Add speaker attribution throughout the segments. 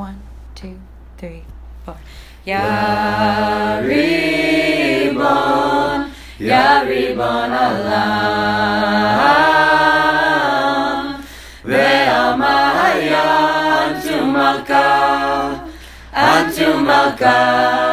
Speaker 1: One, two, three, four. Ya Ribbon, Ya Ribbon Olam, Ve'amaya Antu Malka, Antu Malka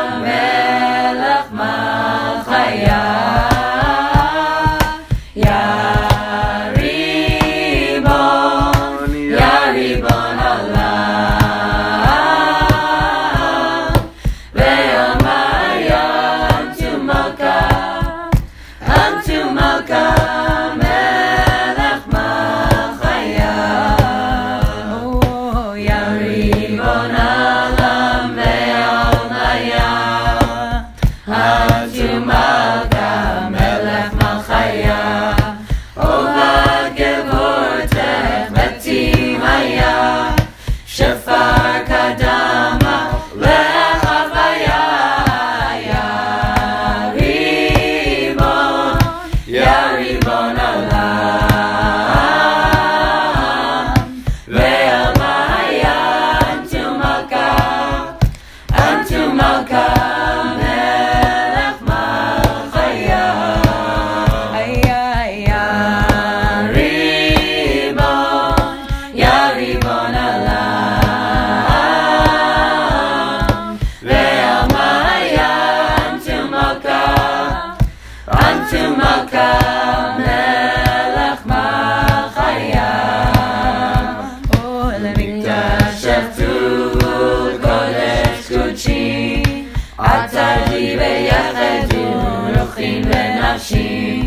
Speaker 1: ביחד ומרוכים ונפשים,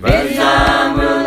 Speaker 1: ויאמרו לנו